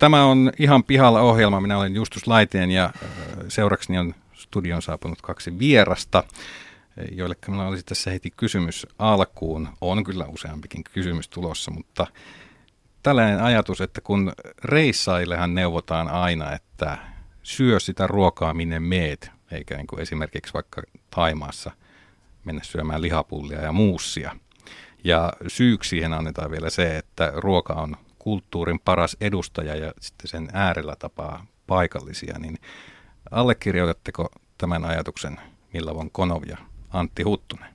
Tämä on ihan pihalla ohjelma. Minä olen Justus Laiteen ja seurakseni on studion saapunut kaksi vierasta, joille minulla olisi tässä heti kysymys alkuun. On kyllä useampikin kysymys tulossa, mutta tällainen ajatus, että kun reissaillehan neuvotaan aina, että syö sitä ruokaa minne meet, eikä niin kuin esimerkiksi vaikka Taimaassa mennä syömään lihapullia ja muussia. Ja syyksi siihen annetaan vielä se, että ruoka on kulttuurin paras edustaja ja sitten sen äärellä tapaa paikallisia, niin allekirjoitatteko tämän ajatuksen Milla von Konov ja Antti Huttunen?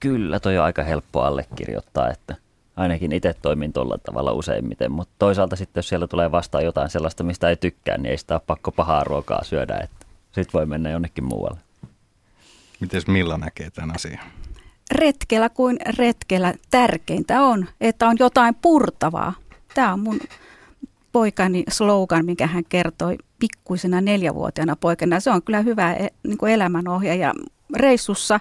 Kyllä, toi on aika helppo allekirjoittaa, että ainakin itse toimin tuolla tavalla useimmiten, mutta toisaalta sitten jos siellä tulee vastaan jotain sellaista, mistä ei tykkää, niin ei sitä ole pakko pahaa ruokaa syödä, että sitten voi mennä jonnekin muualle. Miten Milla näkee tämän asian? Retkellä kuin retkellä tärkeintä on, että on jotain purtavaa. Tämä on mun poikani slogan, mikä hän kertoi pikkuisena neljävuotiaana poikana. Se on kyllä hyvä e, niin kuin elämänohja ja reissussa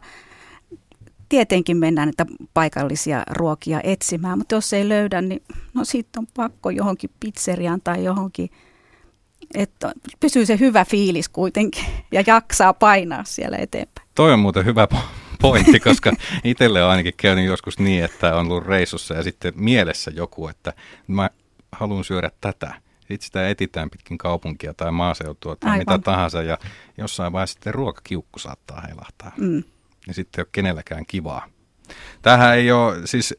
tietenkin mennään näitä paikallisia ruokia etsimään, mutta jos ei löydä, niin no sitten on pakko johonkin pizzeriaan tai johonkin, että pysyy se hyvä fiilis kuitenkin ja jaksaa painaa siellä eteenpäin. Toi on muuten hyvä pointti, koska itselle on ainakin käynyt joskus niin, että on ollut reissussa ja sitten mielessä joku, että mä haluan syödä tätä. Sitten sitä etitään pitkin kaupunkia tai maaseutua tai Aivan. mitä tahansa ja jossain vaiheessa sitten ruokakiukku saattaa heilahtaa. Mm. Ja sitten ei ole kenelläkään kivaa. Tähän ei ole, siis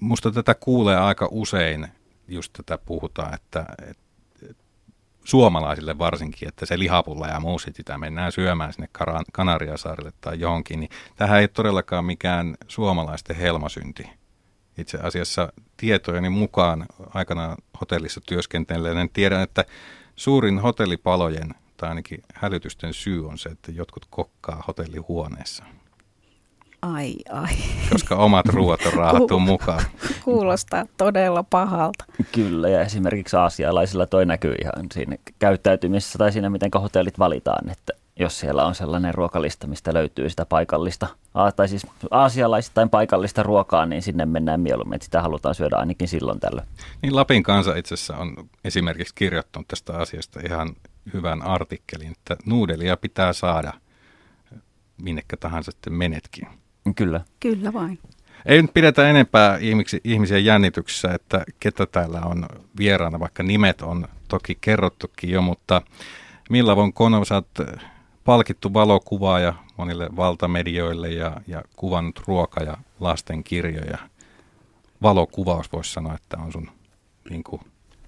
musta tätä kuulee aika usein, just tätä puhutaan, että, että suomalaisille varsinkin, että se lihapulla ja muu sitä mennään syömään sinne Kanariasaarille tai johonkin, niin tähän ei todellakaan mikään suomalaisten helmasynti itse asiassa tietojeni mukaan aikana hotellissa työskenteleen tiedän, että suurin hotellipalojen tai ainakin hälytysten syy on se, että jotkut kokkaa hotellihuoneessa. Ai, ai. Koska omat ruoat on raahattu mukaan. Kuulostaa todella pahalta. Kyllä, ja esimerkiksi aasialaisilla toi näkyy ihan siinä käyttäytymisessä tai siinä, miten hotellit valitaan, että jos siellä on sellainen ruokalista, mistä löytyy sitä paikallista, tai siis aasialaista tai paikallista ruokaa, niin sinne mennään mieluummin, että sitä halutaan syödä ainakin silloin tällöin. Niin Lapin kansa itse asiassa on esimerkiksi kirjoittanut tästä asiasta ihan hyvän artikkelin, että nuudelia pitää saada minnekä tahansa sitten menetkin. Kyllä. Kyllä vain. Ei nyt pidetä enempää ihmiksi, ihmisiä jännityksessä, että ketä täällä on vieraana, vaikka nimet on toki kerrottukin jo, mutta Milla von Konov, sä oot palkittu valokuvaaja monille valtamedioille ja, ja kuvannut ruoka- ja lastenkirjoja. Valokuvaus voisi sanoa, että on sun niin kuin,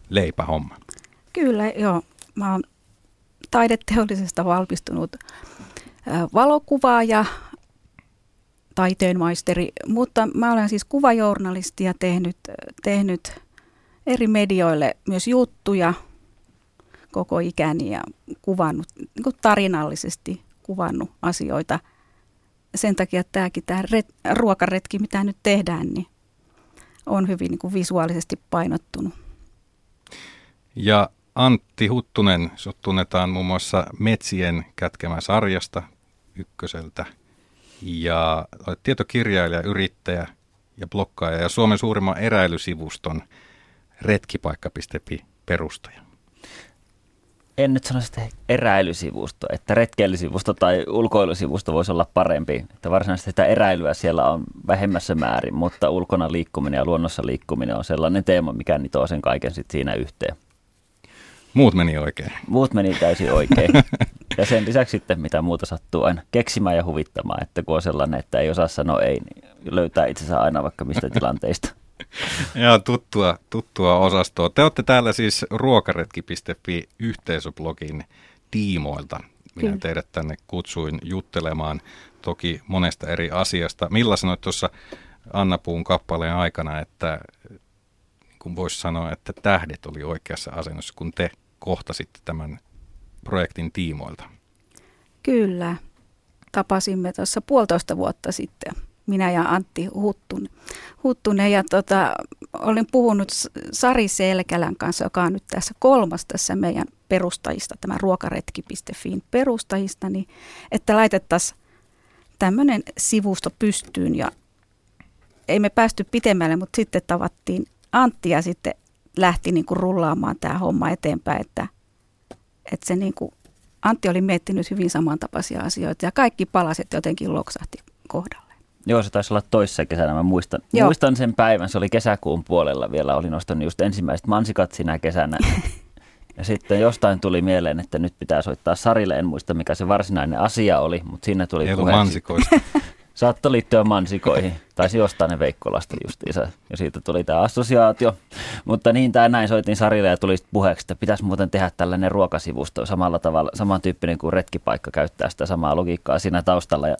leipähomma. Kyllä, joo. Mä oon taideteollisesta valmistunut valokuvaaja, taiteenmaisteri, mutta mä olen siis kuvajournalisti ja tehnyt, tehnyt eri medioille myös juttuja – koko ikäni ja kuvannut niin kuin tarinallisesti kuvannut asioita. Sen takia että tämäkin tämä ret, ruokaretki, mitä nyt tehdään, niin on hyvin niin kuin visuaalisesti painottunut. Ja Antti Huttunen, sut tunnetaan muun muassa Metsien kätkemä sarjasta ykköseltä. Ja olet tietokirjailija, yrittäjä ja blokkaaja ja Suomen suurimman eräilysivuston retkipaikka.fi perustaja en nyt sano sitä eräilysivusto, että retkeilysivusto tai ulkoilusivusto voisi olla parempi. Että varsinaisesti sitä eräilyä siellä on vähemmässä määrin, mutta ulkona liikkuminen ja luonnossa liikkuminen on sellainen teema, mikä nitoo sen kaiken sitten siinä yhteen. Muut meni oikein. Muut meni täysin oikein. ja sen lisäksi sitten, mitä muuta sattuu aina keksimään ja huvittamaan, että kun on sellainen, että ei osaa sanoa ei, niin löytää itsensä aina vaikka mistä tilanteista. Joo, tuttua, tuttua osastoa. Te olette täällä siis ruokaretki.fi yhteisöblogin tiimoilta. Minä Kyllä. teidät tänne kutsuin juttelemaan toki monesta eri asiasta. Milla sanoit tuossa Anna Puun kappaleen aikana, että kun voisi sanoa, että tähdet oli oikeassa asennossa, kun te kohtasitte tämän projektin tiimoilta? Kyllä. Tapasimme tuossa puolitoista vuotta sitten minä ja Antti Huttunen. Huttunen ja tota, olin puhunut Sari Selkälän kanssa, joka on nyt tässä kolmas tässä meidän perustajista, tämä ruokaretki.fiin perustajista, niin että laitettaisiin tämmöinen sivusto pystyyn ja ei me päästy pitemmälle, mutta sitten tavattiin Antti ja sitten lähti niin kuin rullaamaan tämä homma eteenpäin, että, että se niin kuin, Antti oli miettinyt hyvin samantapaisia asioita ja kaikki palaset jotenkin loksahti kohdalle. Joo, se taisi olla toissa kesänä. Mä muistan, muistan sen päivän. Se oli kesäkuun puolella vielä. Olin nostanut just ensimmäiset mansikat sinä kesänä. Ja sitten jostain tuli mieleen, että nyt pitää soittaa Sarille. En muista, mikä se varsinainen asia oli, mutta siinä tuli Ei mansikoista. Saatto liittyä mansikoihin. Taisi jostain ne Veikkolasta justiinsa. Ja siitä tuli tämä assosiaatio. Mutta niin tai näin soitin Sarille ja tuli puheeksi, että pitäisi muuten tehdä tällainen ruokasivusto samalla tavalla, samantyyppinen kuin retkipaikka käyttää sitä samaa logiikkaa siinä taustalla. Ja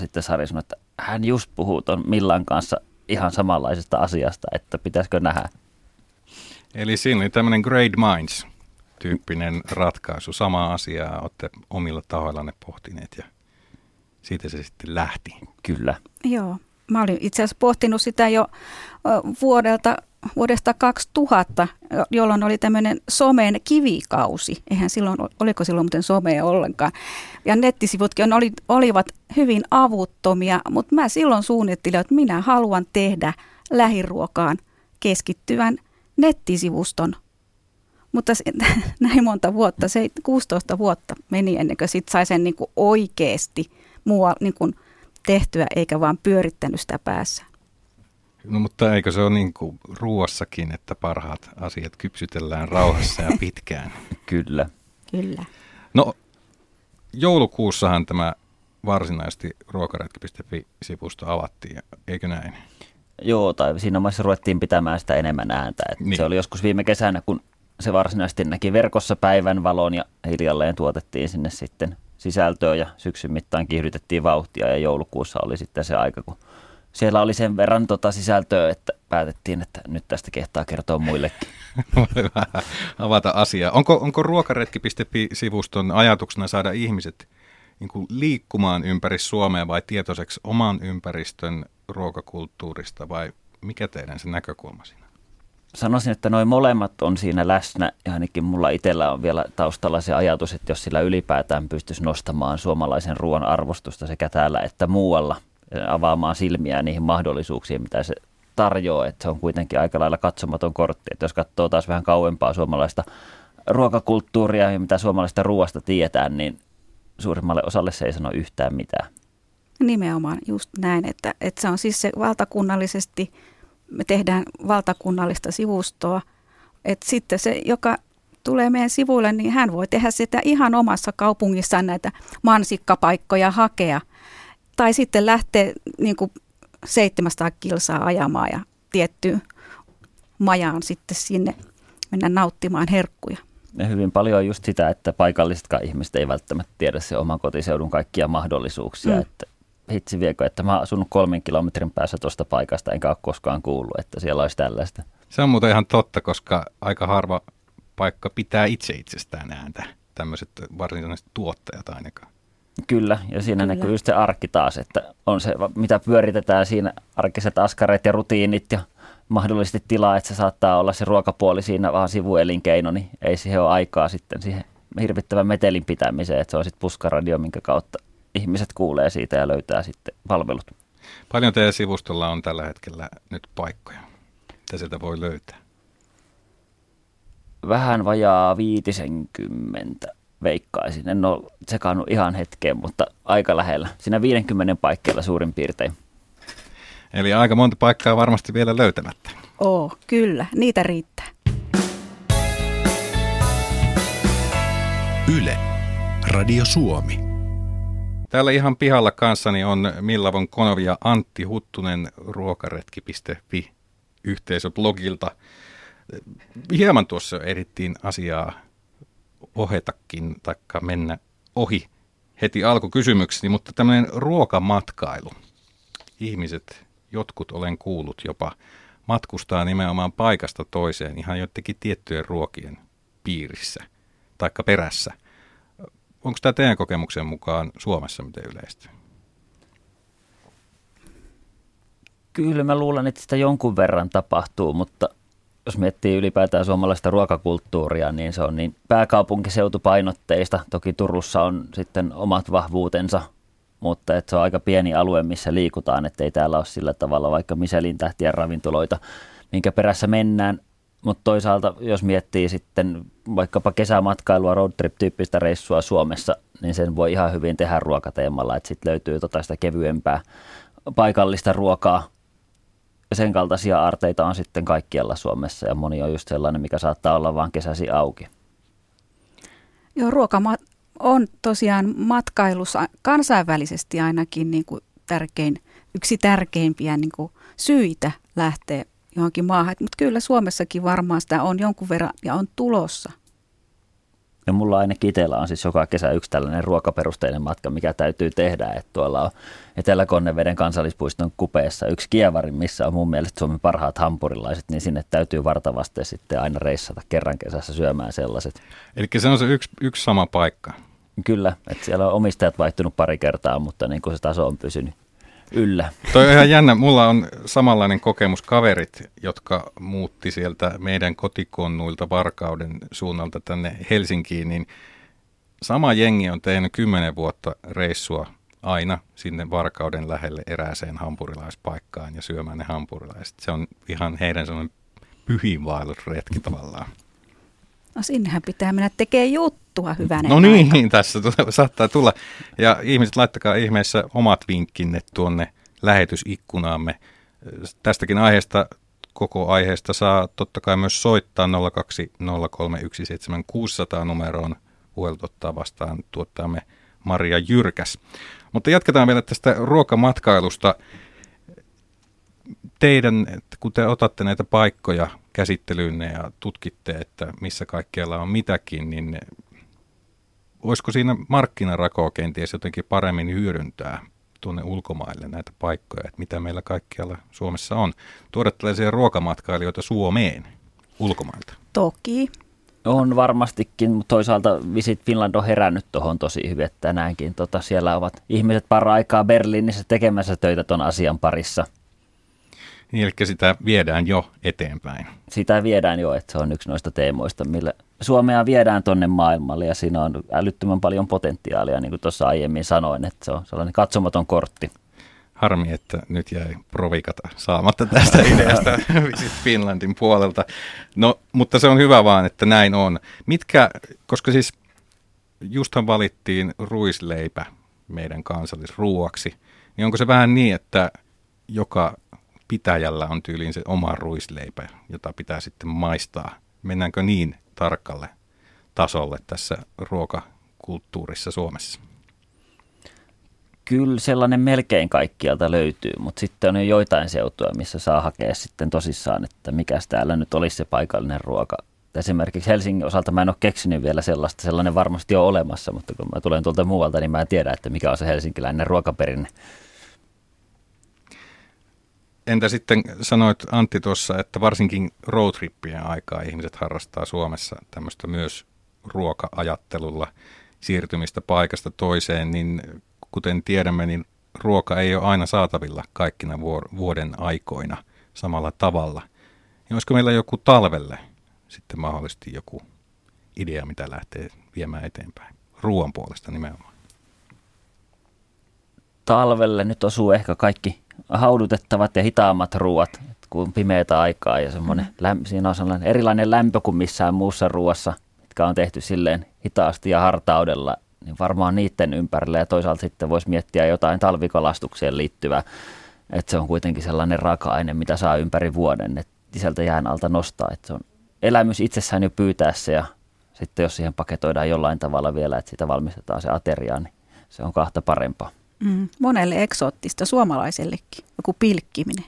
sitten Sari sanoi, että hän just puhuu tuon Millan kanssa ihan samanlaisesta asiasta, että pitäisikö nähdä. Eli siinä oli tämmöinen Great Minds tyyppinen ratkaisu. Samaa asiaa olette omilla tahoillanne pohtineet ja siitä se sitten lähti. Kyllä. Joo. Mä olin itse asiassa pohtinut sitä jo vuodelta, vuodesta 2000, jolloin oli tämmöinen somen kivikausi. Eihän silloin, oliko silloin muuten somea ollenkaan. Ja nettisivutkin oli, olivat hyvin avuttomia, mutta mä silloin suunnittelin, että minä haluan tehdä lähiruokaan keskittyvän nettisivuston – mutta näin monta vuotta, se 16 vuotta meni ennen kuin sit sai sen niin kuin oikeasti mua niin kuin tehtyä, eikä vaan pyörittänyt sitä päässä. No mutta eikö se ole niin kuin ruoassakin, että parhaat asiat kypsytellään rauhassa ja pitkään? Kyllä. Kyllä. No joulukuussahan tämä varsinaisesti ruokaretki.fi-sivusto avattiin, eikö näin? Joo, tai siinä vaiheessa ruvettiin pitämään sitä enemmän ääntä. Että niin. Se oli joskus viime kesänä, kun se varsinaisesti näki verkossa päivän valon ja hiljalleen tuotettiin sinne sitten sisältöä ja syksyn mittaan kiihdytettiin vauhtia ja joulukuussa oli sitten se aika, kun siellä oli sen verran tota sisältöä, että päätettiin, että nyt tästä kehtaa kertoa muillekin. avata asiaa. Onko, onko ruokaretki.fi-sivuston ajatuksena saada ihmiset niin kuin liikkumaan ympäri Suomea vai tietoiseksi oman ympäristön ruokakulttuurista vai mikä teidän se näkökulma siinä? Sanoisin, että noin molemmat on siinä läsnä ja ainakin mulla itsellä on vielä taustalla se ajatus, että jos sillä ylipäätään pystyisi nostamaan suomalaisen ruoan arvostusta sekä täällä että muualla, avaamaan silmiä niihin mahdollisuuksiin, mitä se tarjoaa, että se on kuitenkin aika lailla katsomaton kortti. Että jos katsoo taas vähän kauempaa suomalaista ruokakulttuuria ja mitä suomalaista ruoasta tietään, niin suurimmalle osalle se ei sano yhtään mitään. Nimenomaan just näin, että, että se on siis se valtakunnallisesti – me tehdään valtakunnallista sivustoa. että sitten se, joka tulee meidän sivuille, niin hän voi tehdä sitä ihan omassa kaupungissaan näitä mansikkapaikkoja hakea. Tai sitten lähteä niin kuin 700 kilsaa ajamaan ja tiettyyn majaan sitten sinne mennä nauttimaan herkkuja. Ja hyvin paljon on just sitä, että paikallisetkaan ihmiset ei välttämättä tiedä se oman kotiseudun kaikkia mahdollisuuksia. Mm. Että hitsi viekö, että mä oon asunut kolmen kilometrin päässä tuosta paikasta, enkä ole koskaan kuullut, että siellä olisi tällaista. Se on muuten ihan totta, koska aika harva paikka pitää itse itsestään ääntä, tämmöiset varsinaiset tuottajat ainakaan. Kyllä, ja siinä Kyllä. näkyy just se arkki taas, että on se, mitä pyöritetään siinä, arkiset askareet ja rutiinit ja mahdollisesti tilaa, että se saattaa olla se ruokapuoli siinä vaan sivuelinkeino, niin ei siihen ole aikaa sitten siihen hirvittävän metelin pitämiseen, että se on sitten puskaradio, minkä kautta ihmiset kuulee siitä ja löytää sitten palvelut. Paljon teidän sivustolla on tällä hetkellä nyt paikkoja, mitä sieltä voi löytää? Vähän vajaa viitisenkymmentä veikkaisin. En ole tsekannut ihan hetkeen, mutta aika lähellä. Siinä 50 paikkeilla suurin piirtein. Eli aika monta paikkaa varmasti vielä löytämättä. Oo, kyllä. Niitä riittää. Yle. Radio Suomi. Täällä ihan pihalla kanssani on Millavon Konovi ja Antti Huttunen ruokaretki.fi yhteisöblogilta. Hieman tuossa ehdittiin asiaa ohetakin, taikka mennä ohi heti alkukysymykseni, mutta tämmöinen ruokamatkailu. Ihmiset, jotkut olen kuullut jopa, matkustaa nimenomaan paikasta toiseen ihan jotenkin tiettyjen ruokien piirissä, taikka perässä – onko tämä teidän kokemuksen mukaan Suomessa miten yleistä? Kyllä mä luulen, että sitä jonkun verran tapahtuu, mutta jos miettii ylipäätään suomalaista ruokakulttuuria, niin se on niin pääkaupunkiseutupainotteista. Toki Turussa on sitten omat vahvuutensa, mutta että se on aika pieni alue, missä liikutaan, että ei täällä ole sillä tavalla vaikka Michelin tähtien ravintoloita, minkä perässä mennään. Mutta toisaalta, jos miettii sitten vaikkapa kesämatkailua, roadtrip-tyyppistä reissua Suomessa, niin sen voi ihan hyvin tehdä ruokateemalla, että sitten löytyy tota sitä kevyempää paikallista ruokaa. Sen kaltaisia aarteita on sitten kaikkialla Suomessa ja moni on just sellainen, mikä saattaa olla vain kesäsi auki. Joo, ruoka on tosiaan matkailussa kansainvälisesti ainakin niin kuin tärkein, yksi tärkeimpiä niin kuin syitä lähteä johonkin maahan. Mutta kyllä Suomessakin varmaan sitä on jonkun verran ja on tulossa. Ja mulla ainakin itsellä on siis joka kesä yksi tällainen ruokaperusteinen matka, mikä täytyy tehdä. Että tuolla on Etelä-Konneveden kansallispuiston kupeessa yksi kievari, missä on mun mielestä Suomen parhaat hampurilaiset, niin sinne täytyy vartavasti sitten aina reissata kerran kesässä syömään sellaiset. Eli se on se yksi, yksi sama paikka. Kyllä, että siellä on omistajat vaihtunut pari kertaa, mutta niin kuin se taso on pysynyt yllä. Toi on ihan jännä. Mulla on samanlainen kokemus kaverit, jotka muutti sieltä meidän kotikonnuilta Varkauden suunnalta tänne Helsinkiin, niin sama jengi on tehnyt kymmenen vuotta reissua aina sinne Varkauden lähelle erääseen hampurilaispaikkaan ja syömään ne hampurilaiset. Se on ihan heidän sellainen pyhiinvaellusretki tavallaan. No sinnehän pitää mennä tekemään juttua hyvänä No niin, aika. tässä tulee, saattaa tulla. Ja ihmiset, laittakaa ihmeessä omat vinkkinne tuonne lähetysikkunaamme. Tästäkin aiheesta, koko aiheesta saa totta kai myös soittaa 020317600 numeroon. Puhelut ottaa vastaan tuottajamme Maria Jyrkäs. Mutta jatketaan vielä tästä ruokamatkailusta. Teidän, kun te otatte näitä paikkoja käsittelyynne ja tutkitte, että missä kaikkialla on mitäkin, niin voisiko siinä markkinarakoa kenties jotenkin paremmin hyödyntää tuonne ulkomaille näitä paikkoja, että mitä meillä kaikkialla Suomessa on. Tuoda tällaisia ruokamatkailijoita Suomeen ulkomailta. Toki. On varmastikin, mutta toisaalta Visit Finland on herännyt tuohon tosi hyvin, että tänäänkin tota, siellä ovat ihmiset para aikaa Berliinissä tekemässä töitä tuon asian parissa – niin, eli sitä viedään jo eteenpäin. Sitä viedään jo, että se on yksi noista teemoista, millä Suomea viedään tuonne maailmalle ja siinä on älyttömän paljon potentiaalia, niin kuin tuossa aiemmin sanoin, että se on sellainen katsomaton kortti. Harmi, että nyt jäi provikata saamatta tästä ideasta Visit Finlandin puolelta. No, mutta se on hyvä vaan, että näin on. Mitkä, koska siis justhan valittiin ruisleipä meidän kansallisruuaksi, niin onko se vähän niin, että joka pitäjällä on tyyliin se oma ruisleipä, jota pitää sitten maistaa. Mennäänkö niin tarkalle tasolle tässä ruokakulttuurissa Suomessa? Kyllä sellainen melkein kaikkialta löytyy, mutta sitten on jo joitain seutuja, missä saa hakea sitten tosissaan, että mikä täällä nyt olisi se paikallinen ruoka. Esimerkiksi Helsingin osalta mä en ole keksinyt vielä sellaista, sellainen varmasti on olemassa, mutta kun mä tulen tuolta muualta, niin mä en tiedä, että mikä on se helsinkiläinen ruokaperinne. Entä sitten sanoit Antti tuossa, että varsinkin roadtrippien aikaa ihmiset harrastaa Suomessa tämmöistä myös ruoka-ajattelulla siirtymistä paikasta toiseen, niin kuten tiedämme, niin ruoka ei ole aina saatavilla kaikkina vuoden aikoina samalla tavalla. Niin olisiko meillä joku talvelle sitten mahdollisesti joku idea, mitä lähtee viemään eteenpäin? Ruoan puolesta nimenomaan. Talvelle nyt osuu ehkä kaikki haudutettavat ja hitaammat ruuat, kuin pimeätä aikaa ja semmoinen, mm. siinä on sellainen erilainen lämpö kuin missään muussa ruoassa, mitkä on tehty silleen hitaasti ja hartaudella, niin varmaan niiden ympärillä ja toisaalta sitten voisi miettiä jotain talvikalastukseen liittyvää, että se on kuitenkin sellainen raaka-aine, mitä saa ympäri vuoden, että sieltä jään alta nostaa, että se on elämys itsessään jo pyytää se ja sitten jos siihen paketoidaan jollain tavalla vielä, että sitä valmistetaan se ateria, niin se on kahta parempaa. Mm, monelle eksoottista, suomalaisellekin, joku pilkkiminen.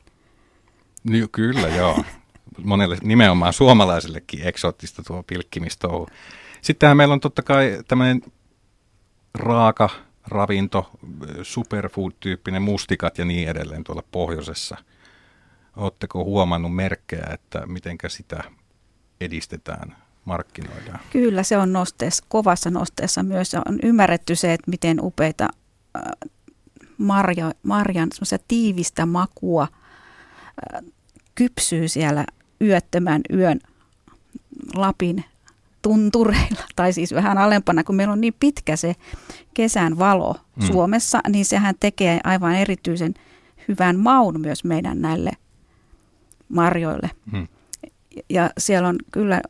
Niin, kyllä, joo. Monelle nimenomaan suomalaisellekin eksoottista tuo pilkkimistouhu. Sittenhän meillä on totta kai tämmöinen raaka ravinto, superfood-tyyppinen mustikat ja niin edelleen tuolla pohjoisessa. Oletteko huomannut merkkejä, että mitenkä sitä edistetään, markkinoidaan? Kyllä, se on nosteessa, kovassa nosteessa myös. On ymmärretty se, että miten upeita marja, marjan tiivistä makua kypsyy siellä yöttömän yön Lapin tuntureilla, tai siis vähän alempana, kun meillä on niin pitkä se kesän valo mm. Suomessa, niin sehän tekee aivan erityisen hyvän maun myös meidän näille marjoille. Mm. Ja siellä on kyllä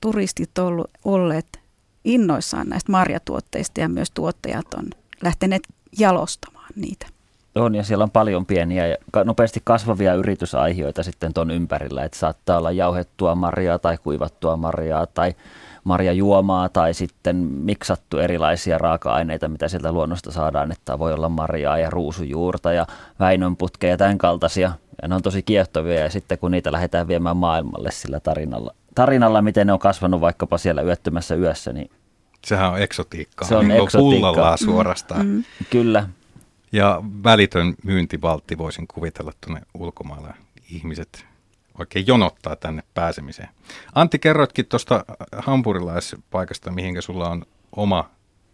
turistit ollut, olleet innoissaan näistä marjatuotteista ja myös tuottajat on lähteneet jalostamaan niitä. On ja siellä on paljon pieniä ja nopeasti kasvavia yritysaihioita sitten tuon ympärillä, että saattaa olla jauhettua marjaa tai kuivattua marjaa tai marjajuomaa tai sitten miksattu erilaisia raaka-aineita, mitä sieltä luonnosta saadaan, että voi olla marjaa ja ruusujuurta ja väinönputkeja ja tämän kaltaisia. Ja ne on tosi kiehtovia ja sitten kun niitä lähdetään viemään maailmalle sillä tarinalla, tarinalla miten ne on kasvanut vaikkapa siellä yöttömässä yössä, niin Sehän on eksotiikkaa. Se on niin eksotiikkaa. suorastaan. Mm, mm. Kyllä. Ja välitön myyntivaltti voisin kuvitella tuonne ulkomailla. Ihmiset oikein jonottaa tänne pääsemiseen. Antti, kerroitkin tuosta hampurilaispaikasta, mihinkä sulla on oma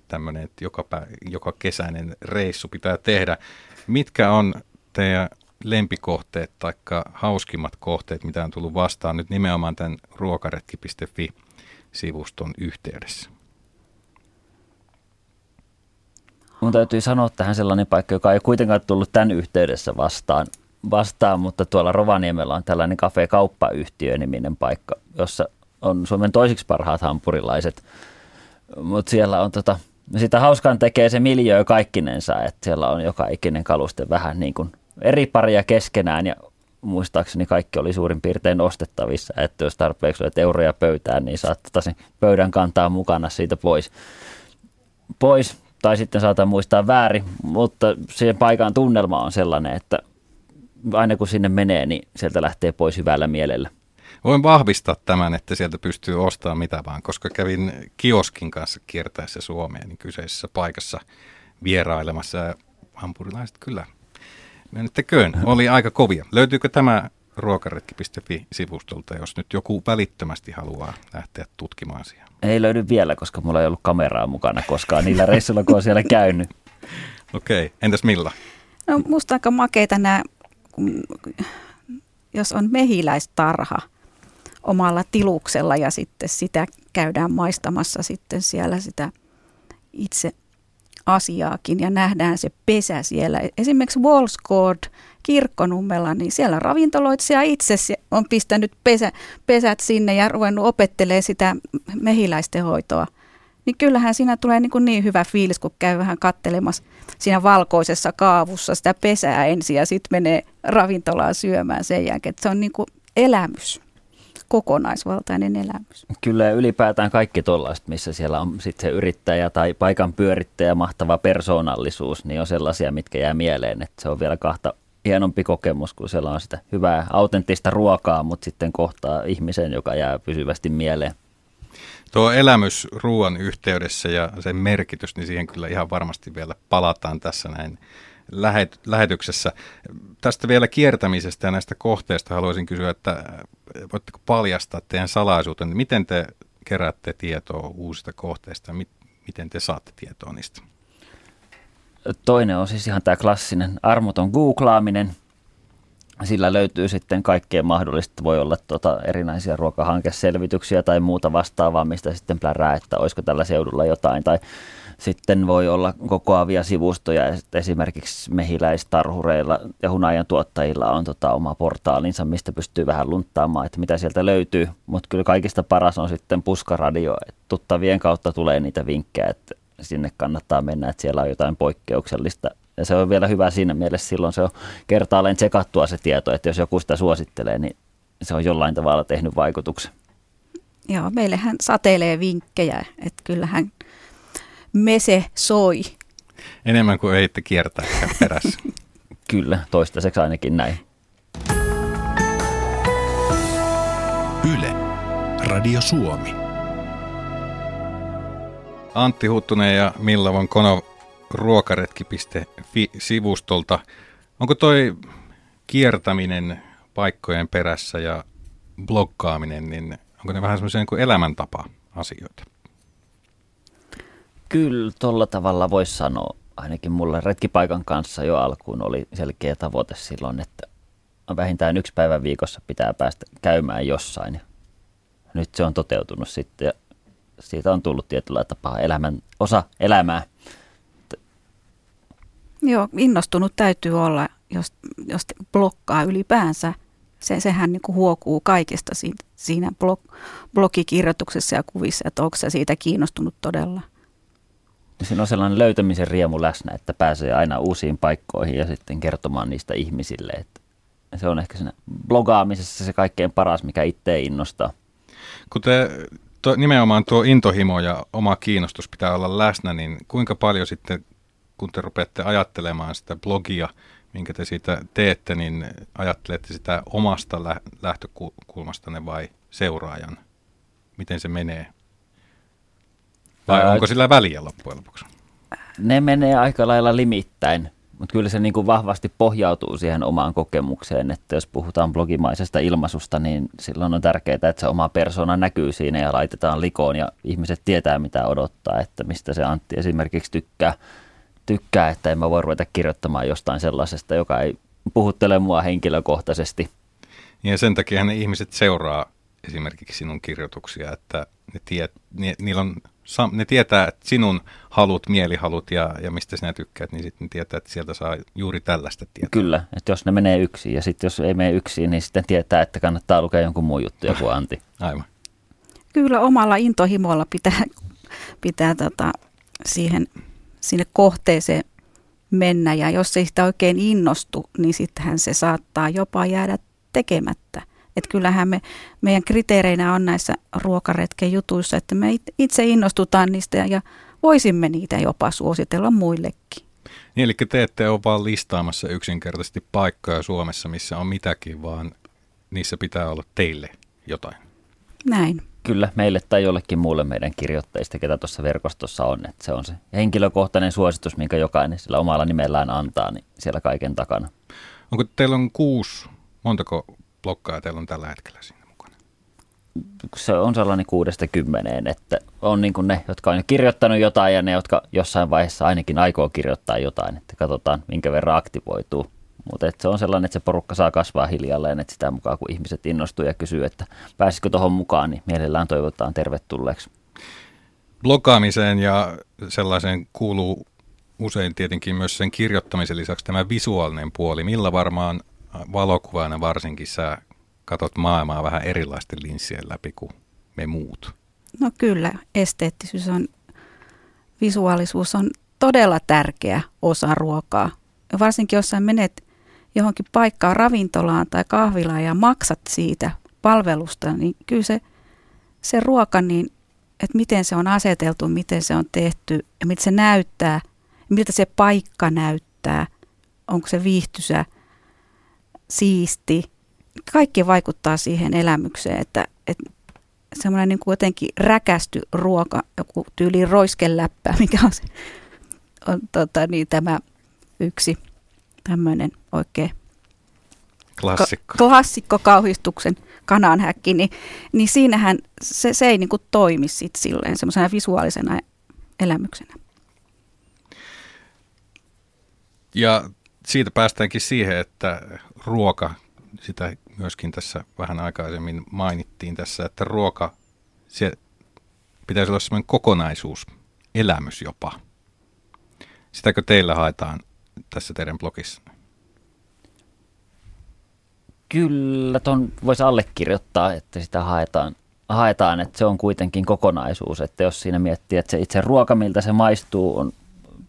tämmöinen, että joka, pä, joka kesäinen reissu pitää tehdä. Mitkä on teidän lempikohteet tai hauskimmat kohteet, mitä on tullut vastaan nyt nimenomaan tämän ruokaretki.fi-sivuston yhteydessä? Mun täytyy sanoa tähän sellainen paikka, joka ei kuitenkaan tullut tämän yhteydessä vastaan, vastaan mutta tuolla Rovaniemellä on tällainen kafe kauppayhtiö niminen paikka, jossa on Suomen toisiksi parhaat hampurilaiset. Mutta siellä on tota, sitä hauskaan tekee se miljöö kaikkinensa, että siellä on joka ikinen kaluste vähän niin kuin eri paria keskenään ja muistaakseni kaikki oli suurin piirtein ostettavissa, että jos tarpeeksi olet euroja pöytään, niin saat tota sen pöydän kantaa mukana siitä pois. pois. Tai sitten saatan muistaa väärin, mutta siihen paikan tunnelma on sellainen, että aina kun sinne menee, niin sieltä lähtee pois hyvällä mielellä. Voin vahvistaa tämän, että sieltä pystyy ostamaan mitä vaan, koska kävin kioskin kanssa kiertäessä Suomeen niin kyseisessä paikassa vierailemassa ja hampurilaiset kyllä Menetteköön, oli aika kovia. Löytyykö tämä ruokaretki.fi-sivustolta, jos nyt joku välittömästi haluaa lähteä tutkimaan asiaa? Ei löydy vielä, koska mulla ei ollut kameraa mukana koskaan niillä reissuilla, kun on siellä käynyt. Okei, okay. entäs millä? No musta aika makeita nämä, jos on mehiläistarha omalla tiluksella ja sitten sitä käydään maistamassa sitten siellä sitä itse asiaakin ja nähdään se pesä siellä. Esimerkiksi Wallscourt kirkkonummella, niin siellä ravintoloitsija itse on pistänyt pesä, pesät sinne ja ruvennut opettelemaan sitä mehiläisten hoitoa. Niin kyllähän siinä tulee niin, kuin niin hyvä fiilis, kun käy vähän kattelemassa siinä valkoisessa kaavussa sitä pesää ensin ja sitten menee ravintolaan syömään sen jälkeen. Se on niin kuin elämys kokonaisvaltainen elämys. Kyllä ja ylipäätään kaikki tuollaiset, missä siellä on sitten se yrittäjä tai paikan pyörittäjä, mahtava persoonallisuus, niin on sellaisia, mitkä jää mieleen. Että se on vielä kahta hienompi kokemus, kun siellä on sitä hyvää, autenttista ruokaa, mutta sitten kohtaa ihmisen, joka jää pysyvästi mieleen. Tuo elämys ruoan yhteydessä ja sen merkitys, niin siihen kyllä ihan varmasti vielä palataan tässä näin lähet, lähetyksessä. Tästä vielä kiertämisestä ja näistä kohteista haluaisin kysyä, että voitteko paljastaa teidän salaisuuden, miten te keräätte tietoa uusista kohteista, miten te saatte tietoa niistä? Toinen on siis ihan tämä klassinen armoton googlaaminen. Sillä löytyy sitten kaikkea mahdollista. Voi olla tuota erinäisiä ruokahankeselvityksiä tai muuta vastaavaa, mistä sitten plärää, että olisiko tällä seudulla jotain. Tai sitten voi olla kokoavia sivustoja, esimerkiksi mehiläistarhureilla ja hunajan tuottajilla on tota oma portaalinsa, mistä pystyy vähän lunttaamaan, että mitä sieltä löytyy. Mutta kyllä kaikista paras on sitten puskaradio, tuttavien kautta tulee niitä vinkkejä, että sinne kannattaa mennä, että siellä on jotain poikkeuksellista. Ja se on vielä hyvä siinä mielessä, silloin se on kertaalleen tsekattua se tieto, että jos joku sitä suosittelee, niin se on jollain tavalla tehnyt vaikutuksen. Joo, meillähän sateilee vinkkejä, että kyllähän mese soi. Enemmän kuin eitte kiertää perässä. Kyllä, toistaiseksi ainakin näin. Yle, Radio Suomi. Antti Huttunen ja Milla von Kono ruokaretki.fi-sivustolta. Onko toi kiertäminen paikkojen perässä ja blokkaaminen, niin onko ne vähän semmoisia niin elämäntapa asioita? Kyllä, tuolla tavalla voisi sanoa. Ainakin mulle retkipaikan kanssa jo alkuun oli selkeä tavoite silloin, että vähintään yksi päivä viikossa pitää päästä käymään jossain. Nyt se on toteutunut sitten ja siitä on tullut tietyllä tapaa elämän, osa elämää. Joo, innostunut täytyy olla, jos, jos blokkaa ylipäänsä Se, sehän niin kuin huokuu kaikesta siinä, siinä blog, blogikirjoituksessa ja kuvissa, että onko se siitä kiinnostunut todella. Siinä on sellainen löytämisen riemu läsnä, että pääsee aina uusiin paikkoihin ja sitten kertomaan niistä ihmisille. Että se on ehkä siinä blogaamisessa se kaikkein paras, mikä itse innostaa. Kun te, to, nimenomaan tuo intohimo ja oma kiinnostus pitää olla läsnä, niin kuinka paljon sitten, kun te rupeatte ajattelemaan sitä blogia, minkä te siitä teette, niin ajattelette sitä omasta lä- lähtökulmastanne vai seuraajan? Miten se menee? Vai onko sillä väliä loppujen lopuksi? Ne menee aika lailla limittäin, mutta kyllä se niin kuin vahvasti pohjautuu siihen omaan kokemukseen, että jos puhutaan blogimaisesta ilmaisusta, niin silloin on tärkeää, että se oma persona näkyy siinä ja laitetaan likoon ja ihmiset tietää mitä odottaa, että mistä se Antti esimerkiksi tykkää, tykkää että en mä voi ruveta kirjoittamaan jostain sellaisesta, joka ei puhuttele mua henkilökohtaisesti. Ja sen takia ne ihmiset seuraa esimerkiksi sinun kirjoituksia, että ne, tie, ne, niillä on ne tietää, että sinun halut, mielihalut ja, ja mistä sinä tykkäät, niin sitten tietää, että sieltä saa juuri tällaista tietoa. Kyllä, että jos ne menee yksin ja sitten jos ei mene yksin, niin sitten tietää, että kannattaa lukea jonkun muun juttu, joku Antti. Aivan. Kyllä omalla intohimolla pitää, pitää tota, siihen, sinne kohteeseen mennä ja jos ei sitä oikein innostu, niin sittenhän se saattaa jopa jäädä tekemättä. Että kyllähän me, meidän kriteereinä on näissä ruokaretken jutuissa, että me itse innostutaan niistä ja, ja voisimme niitä jopa suositella muillekin. Niin, eli te ette ole vaan listaamassa yksinkertaisesti paikkoja Suomessa, missä on mitäkin, vaan niissä pitää olla teille jotain. Näin. Kyllä, meille tai jollekin muulle meidän kirjoittajista, ketä tuossa verkostossa on. Että se on se henkilökohtainen suositus, minkä jokainen sillä omalla nimellään antaa, niin siellä kaiken takana. Onko teillä on kuusi, montako blokkaa teillä on tällä hetkellä siinä mukana? Se on sellainen kuudesta kymmeneen, että on niin kuin ne, jotka on jo kirjoittanut jotain ja ne, jotka jossain vaiheessa ainakin aikoo kirjoittaa jotain, että katsotaan minkä verran aktivoituu. Mutta se on sellainen, että se porukka saa kasvaa hiljalleen, että sitä mukaan kun ihmiset innostuu ja kysyy, että pääsisikö tuohon mukaan, niin mielellään toivotaan tervetulleeksi. Blogaamiseen ja sellaiseen kuuluu usein tietenkin myös sen kirjoittamisen lisäksi tämä visuaalinen puoli. Millä varmaan valokuvaana varsinkin sä katot maailmaa vähän erilaisten linssien läpi kuin me muut. No kyllä, esteettisyys on, visuaalisuus on todella tärkeä osa ruokaa. Ja varsinkin jos sä menet johonkin paikkaan, ravintolaan tai kahvilaan ja maksat siitä palvelusta, niin kyllä se, se ruoka, niin, että miten se on aseteltu, miten se on tehty ja miltä se näyttää, miltä se paikka näyttää, onko se viihtysä – siisti. Kaikki vaikuttaa siihen elämykseen, että, että semmoinen niin kuin jotenkin räkästy ruoka, joku tyyli roiskeläppä, mikä on, se, on tota, niin, tämä yksi tämmöinen oikein klassikko, ka- klassikko kauhistuksen kananhäkki, niin, niin siinähän se, se ei niin kuin toimi sit silleen semmoisena visuaalisena elämyksenä. Ja siitä päästäänkin siihen, että ruoka, sitä myöskin tässä vähän aikaisemmin mainittiin tässä, että ruoka, se pitäisi olla sellainen kokonaisuus, elämys jopa. Sitäkö teillä haetaan tässä teidän blogissa? Kyllä, tuon voisi allekirjoittaa, että sitä haetaan, haetaan, että se on kuitenkin kokonaisuus. Että jos siinä miettii, että se itse ruoka, miltä se maistuu, on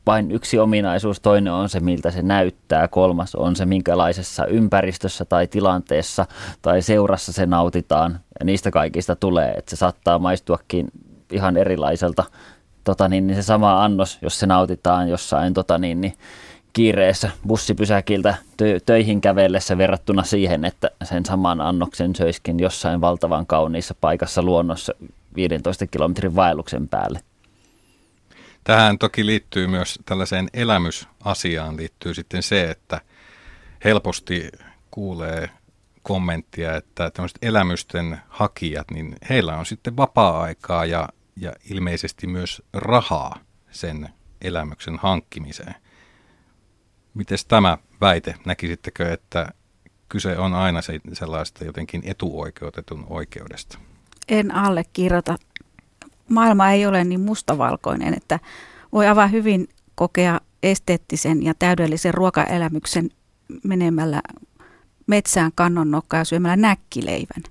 vain yksi ominaisuus, toinen on se, miltä se näyttää, kolmas on se, minkälaisessa ympäristössä tai tilanteessa tai seurassa se nautitaan. Ja niistä kaikista tulee, että se saattaa maistuakin ihan erilaiselta. Tota niin, niin se sama annos, jos se nautitaan jossain tota niin, niin kiireessä bussipysäkiltä tö- töihin kävellessä verrattuna siihen, että sen saman annoksen söiskin jossain valtavan kauniissa paikassa luonnossa 15 kilometrin vaelluksen päälle. Tähän toki liittyy myös tällaiseen elämysasiaan liittyy sitten se, että helposti kuulee kommenttia, että tämmöiset elämysten hakijat, niin heillä on sitten vapaa-aikaa ja, ja ilmeisesti myös rahaa sen elämyksen hankkimiseen. Miten tämä väite, näkisittekö, että kyse on aina se, sellaista jotenkin etuoikeutetun oikeudesta? En allekirjoita maailma ei ole niin mustavalkoinen, että voi aivan hyvin kokea esteettisen ja täydellisen ruokaelämyksen menemällä metsään kannonnokkaa ja syömällä näkkileivän.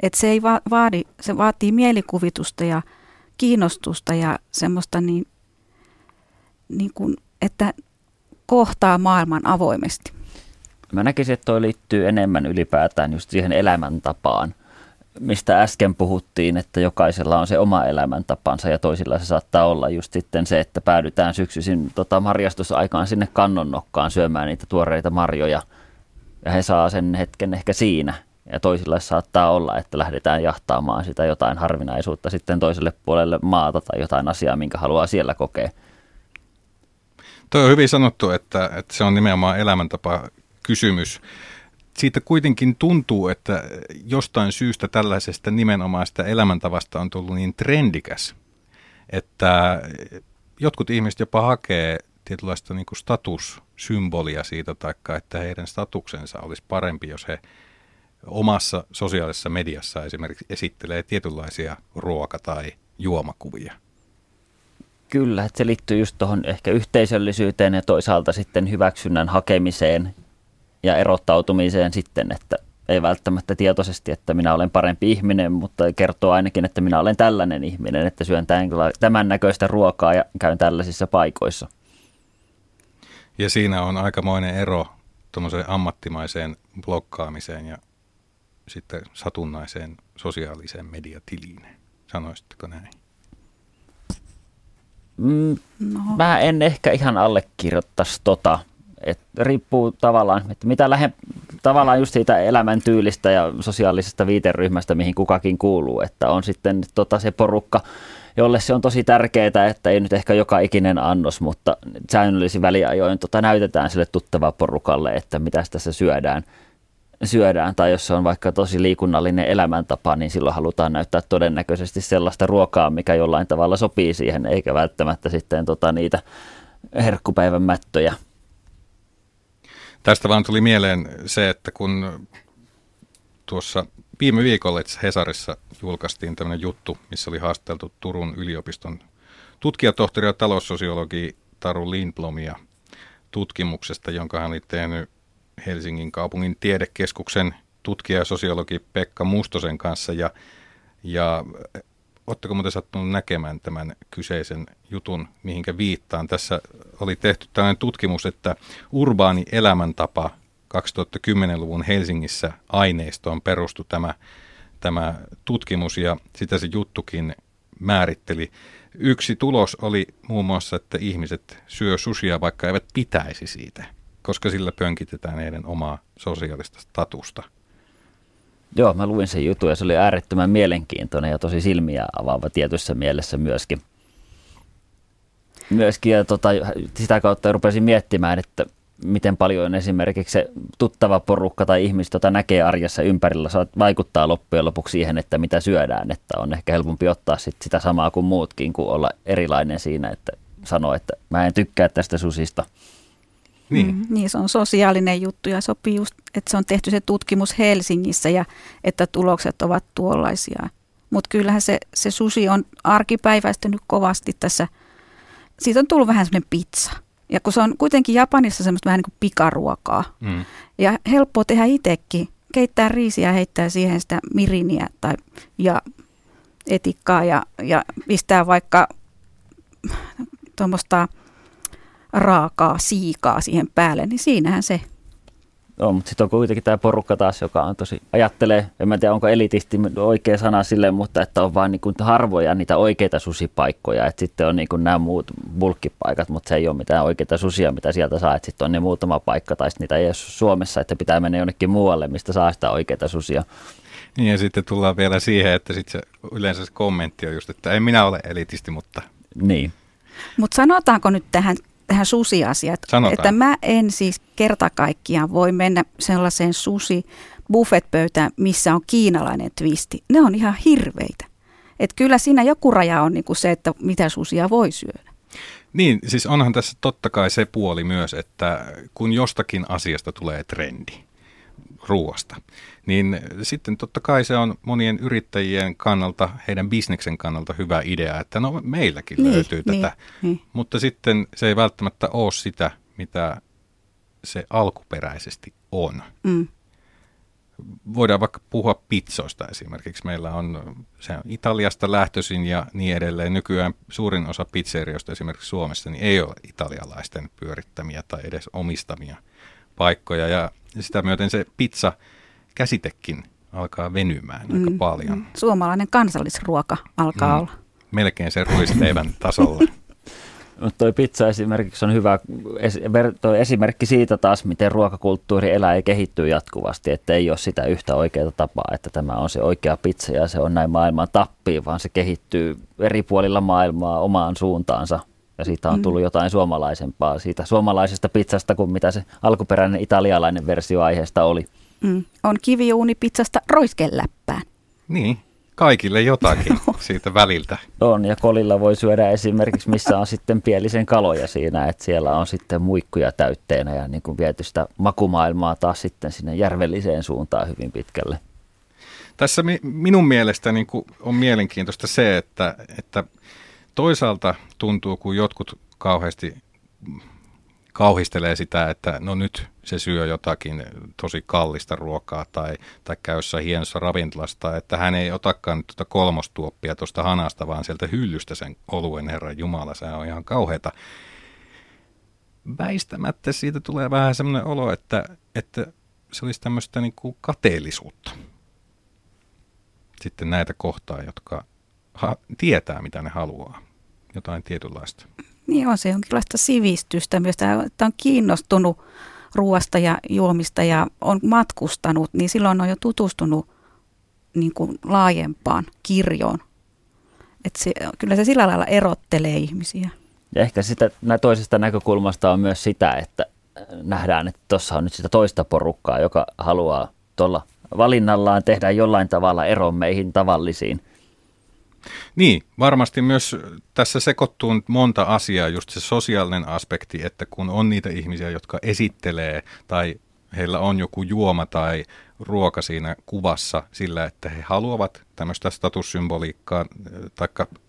Et se ei va- vaadi, se vaatii mielikuvitusta ja kiinnostusta ja semmoista niin, niin kuin, että kohtaa maailman avoimesti. Mä näkisin, että toi liittyy enemmän ylipäätään just siihen elämäntapaan, mistä äsken puhuttiin, että jokaisella on se oma elämäntapansa ja toisilla se saattaa olla just sitten se, että päädytään syksyisin tota, marjastusaikaan sinne kannonnokkaan syömään niitä tuoreita marjoja ja he saa sen hetken ehkä siinä. Ja toisilla saattaa olla, että lähdetään jahtaamaan sitä jotain harvinaisuutta sitten toiselle puolelle maata tai jotain asiaa, minkä haluaa siellä kokea. Tuo on hyvin sanottu, että, että se on nimenomaan elämäntapa kysymys. Siitä kuitenkin tuntuu, että jostain syystä tällaisesta nimenomaista elämäntavasta on tullut niin trendikäs, että jotkut ihmiset jopa hakee tietynlaista niin kuin statussymbolia siitä, taikka että heidän statuksensa olisi parempi, jos he omassa sosiaalisessa mediassa esimerkiksi esittelee tietynlaisia ruoka- tai juomakuvia. Kyllä, että se liittyy just tuohon ehkä yhteisöllisyyteen ja toisaalta sitten hyväksynnän hakemiseen ja erottautumiseen sitten, että ei välttämättä tietoisesti, että minä olen parempi ihminen, mutta kertoo ainakin, että minä olen tällainen ihminen, että syön tämän näköistä ruokaa ja käyn tällaisissa paikoissa. Ja siinä on aikamoinen ero tuommoiseen ammattimaiseen blokkaamiseen ja sitten satunnaiseen sosiaaliseen mediatiliin. Sanoisitteko näin? Mm, no. Mä en ehkä ihan allekirjoittaisi tota. Et riippuu tavallaan, että mitä lähde, tavallaan just siitä elämäntyylistä ja sosiaalisesta viiteryhmästä, mihin kukakin kuuluu, että on sitten tota se porukka, jolle se on tosi tärkeää, että ei nyt ehkä joka ikinen annos, mutta säännöllisin väliajoin tota näytetään sille tuttava porukalle, että mitä tässä syödään syödään, tai jos se on vaikka tosi liikunnallinen elämäntapa, niin silloin halutaan näyttää todennäköisesti sellaista ruokaa, mikä jollain tavalla sopii siihen, eikä välttämättä sitten tota niitä herkkupäivän mättöjä. Tästä vaan tuli mieleen se, että kun tuossa viime viikolla Hesarissa julkaistiin tämmöinen juttu, missä oli haasteltu Turun yliopiston tutkijatohtori ja taloussosiologi Taru Lindblomia tutkimuksesta, jonka hän oli tehnyt Helsingin kaupungin tiedekeskuksen tutkija ja sosiologi Pekka Mustosen kanssa. Ja, ja Oletteko muuten sattunut näkemään tämän kyseisen jutun, mihinkä viittaan? Tässä oli tehty tällainen tutkimus, että urbaani elämäntapa 2010-luvun Helsingissä aineistoon perustui tämä, tämä tutkimus ja sitä se juttukin määritteli. Yksi tulos oli muun muassa, että ihmiset syö susia, vaikka eivät pitäisi siitä koska sillä pönkitetään heidän omaa sosiaalista statusta. Joo, mä luin sen jutun ja se oli äärettömän mielenkiintoinen ja tosi silmiä avaava tietyssä mielessä myöskin. Myöskin ja tota, sitä kautta rupesin miettimään, että miten paljon esimerkiksi se tuttava porukka tai ihmiset, jota näkee arjessa ympärillä, vaikuttaa loppujen lopuksi siihen, että mitä syödään. Että on ehkä helpompi ottaa sit sitä samaa kuin muutkin, kuin olla erilainen siinä, että sanoo, että mä en tykkää tästä susista – niin. Mm, niin, se on sosiaalinen juttu ja sopii just, että se on tehty se tutkimus Helsingissä ja että tulokset ovat tuollaisia. Mutta kyllähän se, se susi on arkipäiväistynyt kovasti tässä. Siitä on tullut vähän semmoinen pizza. Ja kun se on kuitenkin Japanissa semmoista vähän niin kuin pikaruokaa. Mm. Ja helppo tehdä itsekin. Keittää riisiä ja heittää siihen sitä miriniä tai, ja etikkaa ja, ja pistää vaikka tuommoista raakaa siikaa siihen päälle, niin siinähän se. Joo, mutta sitten on kuitenkin tämä porukka taas, joka on tosi, ajattelee, en mä tiedä onko elitisti oikea sana sille, mutta että on vain niin harvoja niitä oikeita susipaikkoja, että sitten on niin kuin nämä muut bulkkipaikat, mutta se ei ole mitään oikeita susia, mitä sieltä saa, että sitten on ne muutama paikka tai niitä ei ole Suomessa, että pitää mennä jonnekin muualle, mistä saa sitä oikeita susia. Niin ja sitten tullaan vielä siihen, että sitten se, yleensä se kommentti on just, että en minä ole elitisti, mutta... Niin. Mutta sanotaanko nyt tähän tähän susiasiaan. Että mä en siis kerta kaikkiaan voi mennä sellaiseen susi buffetpöytään, missä on kiinalainen twisti. Ne on ihan hirveitä. Että kyllä siinä joku raja on niin kuin se, että mitä susia voi syödä. Niin, siis onhan tässä totta kai se puoli myös, että kun jostakin asiasta tulee trendi, ruoasta, niin sitten totta kai se on monien yrittäjien kannalta, heidän bisneksen kannalta hyvä idea, että no meilläkin niin, löytyy niin, tätä, niin. mutta sitten se ei välttämättä ole sitä, mitä se alkuperäisesti on. Mm. voidaan vaikka puhua pizzoista esimerkiksi. Meillä on, se on Italiasta lähtöisin ja niin edelleen. Nykyään suurin osa pizzerioista esimerkiksi Suomessa niin ei ole italialaisten pyörittämiä tai edes omistamia paikkoja. Ja sitä myöten se pizza käsitekin alkaa venymään mm, aika paljon. Mm. Suomalainen kansallisruoka alkaa mm, olla. Melkein se ruisleivän tasolla. Mutta toi pizza esimerkiksi on hyvä toi esimerkki siitä taas, miten ruokakulttuuri elää ja kehittyy jatkuvasti, että ei ole sitä yhtä oikeaa tapaa, että tämä on se oikea pizza ja se on näin maailman tappiin, vaan se kehittyy eri puolilla maailmaa omaan suuntaansa ja siitä on mm. tullut jotain suomalaisempaa siitä suomalaisesta pizzasta kuin mitä se alkuperäinen italialainen versio aiheesta oli. Mm. On kiviuunipizzasta roiskeläppään. Niin, kaikille jotakin siitä väliltä. On, ja kolilla voi syödä esimerkiksi, missä on sitten pielisen kaloja siinä, että siellä on sitten muikkuja täytteenä ja niin kuin viety sitä makumaailmaa taas sitten sinne järvelliseen suuntaan hyvin pitkälle. Tässä mi- minun mielestä niin kuin on mielenkiintoista se, että, että toisaalta tuntuu, kun jotkut kauheasti kauhistelee sitä, että no nyt se syö jotakin tosi kallista ruokaa tai, tai käy jossain hienossa ravintolasta, että hän ei otakaan nyt tuota kolmostuoppia tuosta hanasta, vaan sieltä hyllystä sen oluen Herran Jumala, se on ihan kauheata. Väistämättä siitä tulee vähän semmoinen olo, että, että se olisi tämmöistä niin kuin kateellisuutta sitten näitä kohtaa, jotka ha- tietää, mitä ne haluaa. Jotain tietynlaista. Niin on se jonkinlaista sivistystä myös, että on kiinnostunut ruoasta ja juomista ja on matkustanut, niin silloin on jo tutustunut niin kuin laajempaan kirjoon. Et se, kyllä se sillä lailla erottelee ihmisiä. Ja ehkä sitä toisesta näkökulmasta on myös sitä, että nähdään, että tuossa on nyt sitä toista porukkaa, joka haluaa tuolla valinnallaan tehdä jollain tavalla eron meihin tavallisiin – niin, varmasti myös tässä sekoittuu monta asiaa, just se sosiaalinen aspekti, että kun on niitä ihmisiä, jotka esittelee tai heillä on joku juoma tai ruoka siinä kuvassa sillä, että he haluavat tämmöistä statussymboliikkaa tai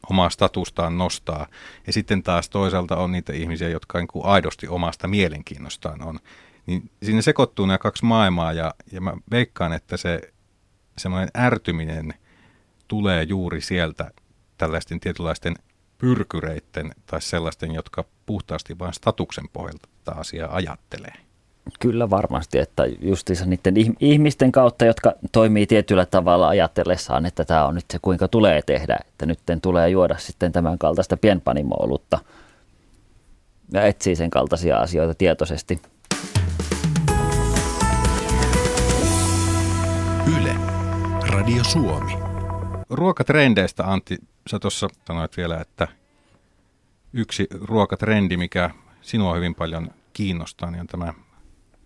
omaa statustaan nostaa. Ja sitten taas toisaalta on niitä ihmisiä, jotka niin aidosti omasta mielenkiinnostaan on. Niin siinä sekoittuu nämä kaksi maailmaa ja, ja mä veikkaan, että se semmoinen ärtyminen – tulee juuri sieltä tällaisten tietynlaisten pyrkyreiden tai sellaisten, jotka puhtaasti vain statuksen pohjalta tätä asiaa ajattelee. Kyllä varmasti, että justiinsa niiden ihmisten kautta, jotka toimii tietyllä tavalla ajatellessaan, että tämä on nyt se kuinka tulee tehdä, että nyt tulee juoda sitten tämän kaltaista pienpanimoolutta ja etsii sen kaltaisia asioita tietoisesti. Yle, Radio Suomi. Ruokatrendeistä Antti, sä tuossa sanoit vielä, että yksi ruokatrendi, mikä sinua hyvin paljon kiinnostaa, niin on tämä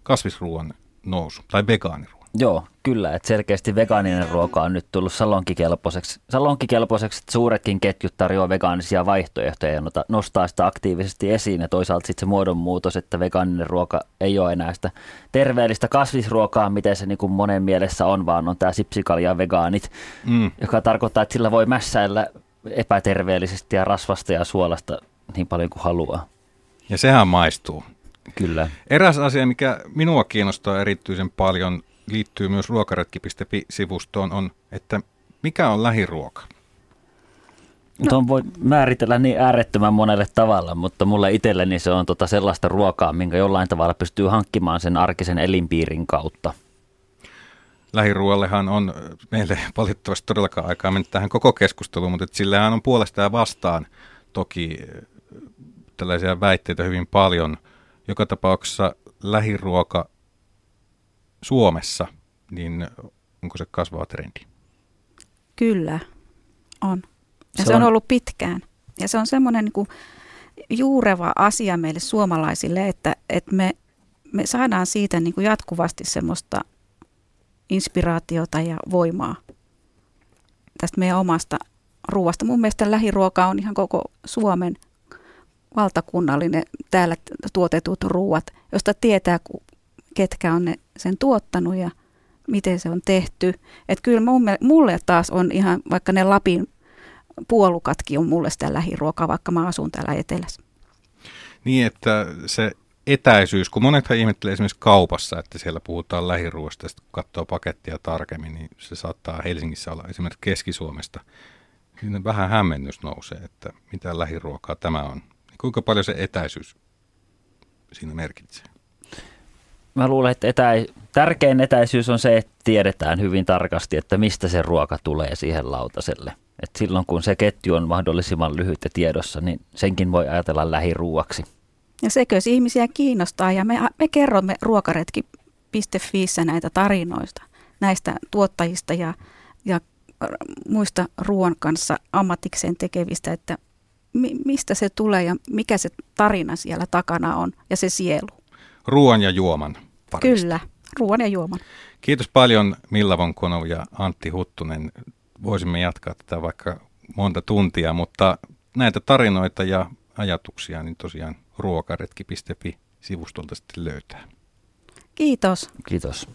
kasvisruoan nousu tai vegaaniruoan. Joo, kyllä, että selkeästi vegaaninen ruoka on nyt tullut salonkikelpoiseksi. Salonkikelpoiseksi, että suuretkin ketjut tarjoaa vegaanisia vaihtoehtoja ja nostaa sitä aktiivisesti esiin. Ja toisaalta sitten se muodonmuutos, että vegaaninen ruoka ei ole enää sitä terveellistä kasvisruokaa, miten se niin kuin monen mielessä on, vaan on tämä sipsikalja vegaanit, mm. joka tarkoittaa, että sillä voi mässäillä epäterveellisesti ja rasvasta ja suolasta niin paljon kuin haluaa. Ja sehän maistuu. Kyllä. Eräs asia, mikä minua kiinnostaa erityisen paljon, liittyy myös ruokaretki.fi-sivustoon, on, että mikä on lähiruoka? No. Tuon voi määritellä niin äärettömän monelle tavalla, mutta mulle itselleni se on tota sellaista ruokaa, minkä jollain tavalla pystyy hankkimaan sen arkisen elinpiirin kautta. Lähiruoallehan on meille valitettavasti todellakaan aikaa mennä tähän koko keskusteluun, mutta sillähän on puolesta ja vastaan toki tällaisia väitteitä hyvin paljon. Joka tapauksessa lähiruoka Suomessa, niin onko se kasvava trendi? Kyllä, on. Ja se, se on, on ollut pitkään. Ja se on semmoinen niin juureva asia meille suomalaisille, että, että me, me saadaan siitä niin kuin jatkuvasti semmoista inspiraatiota ja voimaa tästä meidän omasta ruoasta. Mun mielestä lähiruoka on ihan koko Suomen valtakunnallinen täällä tuotetut ruuat, josta tietää, ketkä on ne sen tuottanut ja miten se on tehty. Että kyllä mulle, taas on ihan, vaikka ne Lapin puolukatkin on mulle sitä lähiruokaa, vaikka mä asun täällä etelässä. Niin, että se etäisyys, kun monethan ihmettelee esimerkiksi kaupassa, että siellä puhutaan lähiruoasta, ja kun katsoo pakettia tarkemmin, niin se saattaa Helsingissä olla esimerkiksi Keski-Suomesta. Siinä vähän hämmennys nousee, että mitä lähiruokaa tämä on. Kuinka paljon se etäisyys siinä merkitsee? Mä luulen, että etä, tärkein etäisyys on se, että tiedetään hyvin tarkasti, että mistä se ruoka tulee siihen lautaselle. Et silloin kun se ketju on mahdollisimman lyhyt ja tiedossa, niin senkin voi ajatella lähiruuaksi. Ja sekö ihmisiä kiinnostaa ja me, me kerromme ruokaretki.fiissä näitä tarinoista näistä tuottajista ja, ja muista ruoan kanssa ammatikseen tekevistä, että mi, mistä se tulee ja mikä se tarina siellä takana on ja se sielu. Ruoan ja juoman parista. Kyllä, ruoan ja juoman. Kiitos paljon Milla Vonkonov ja Antti Huttunen. Voisimme jatkaa tätä vaikka monta tuntia, mutta näitä tarinoita ja ajatuksia niin tosiaan ruokaretki.fi sivustolta sitten löytää. Kiitos. Kiitos.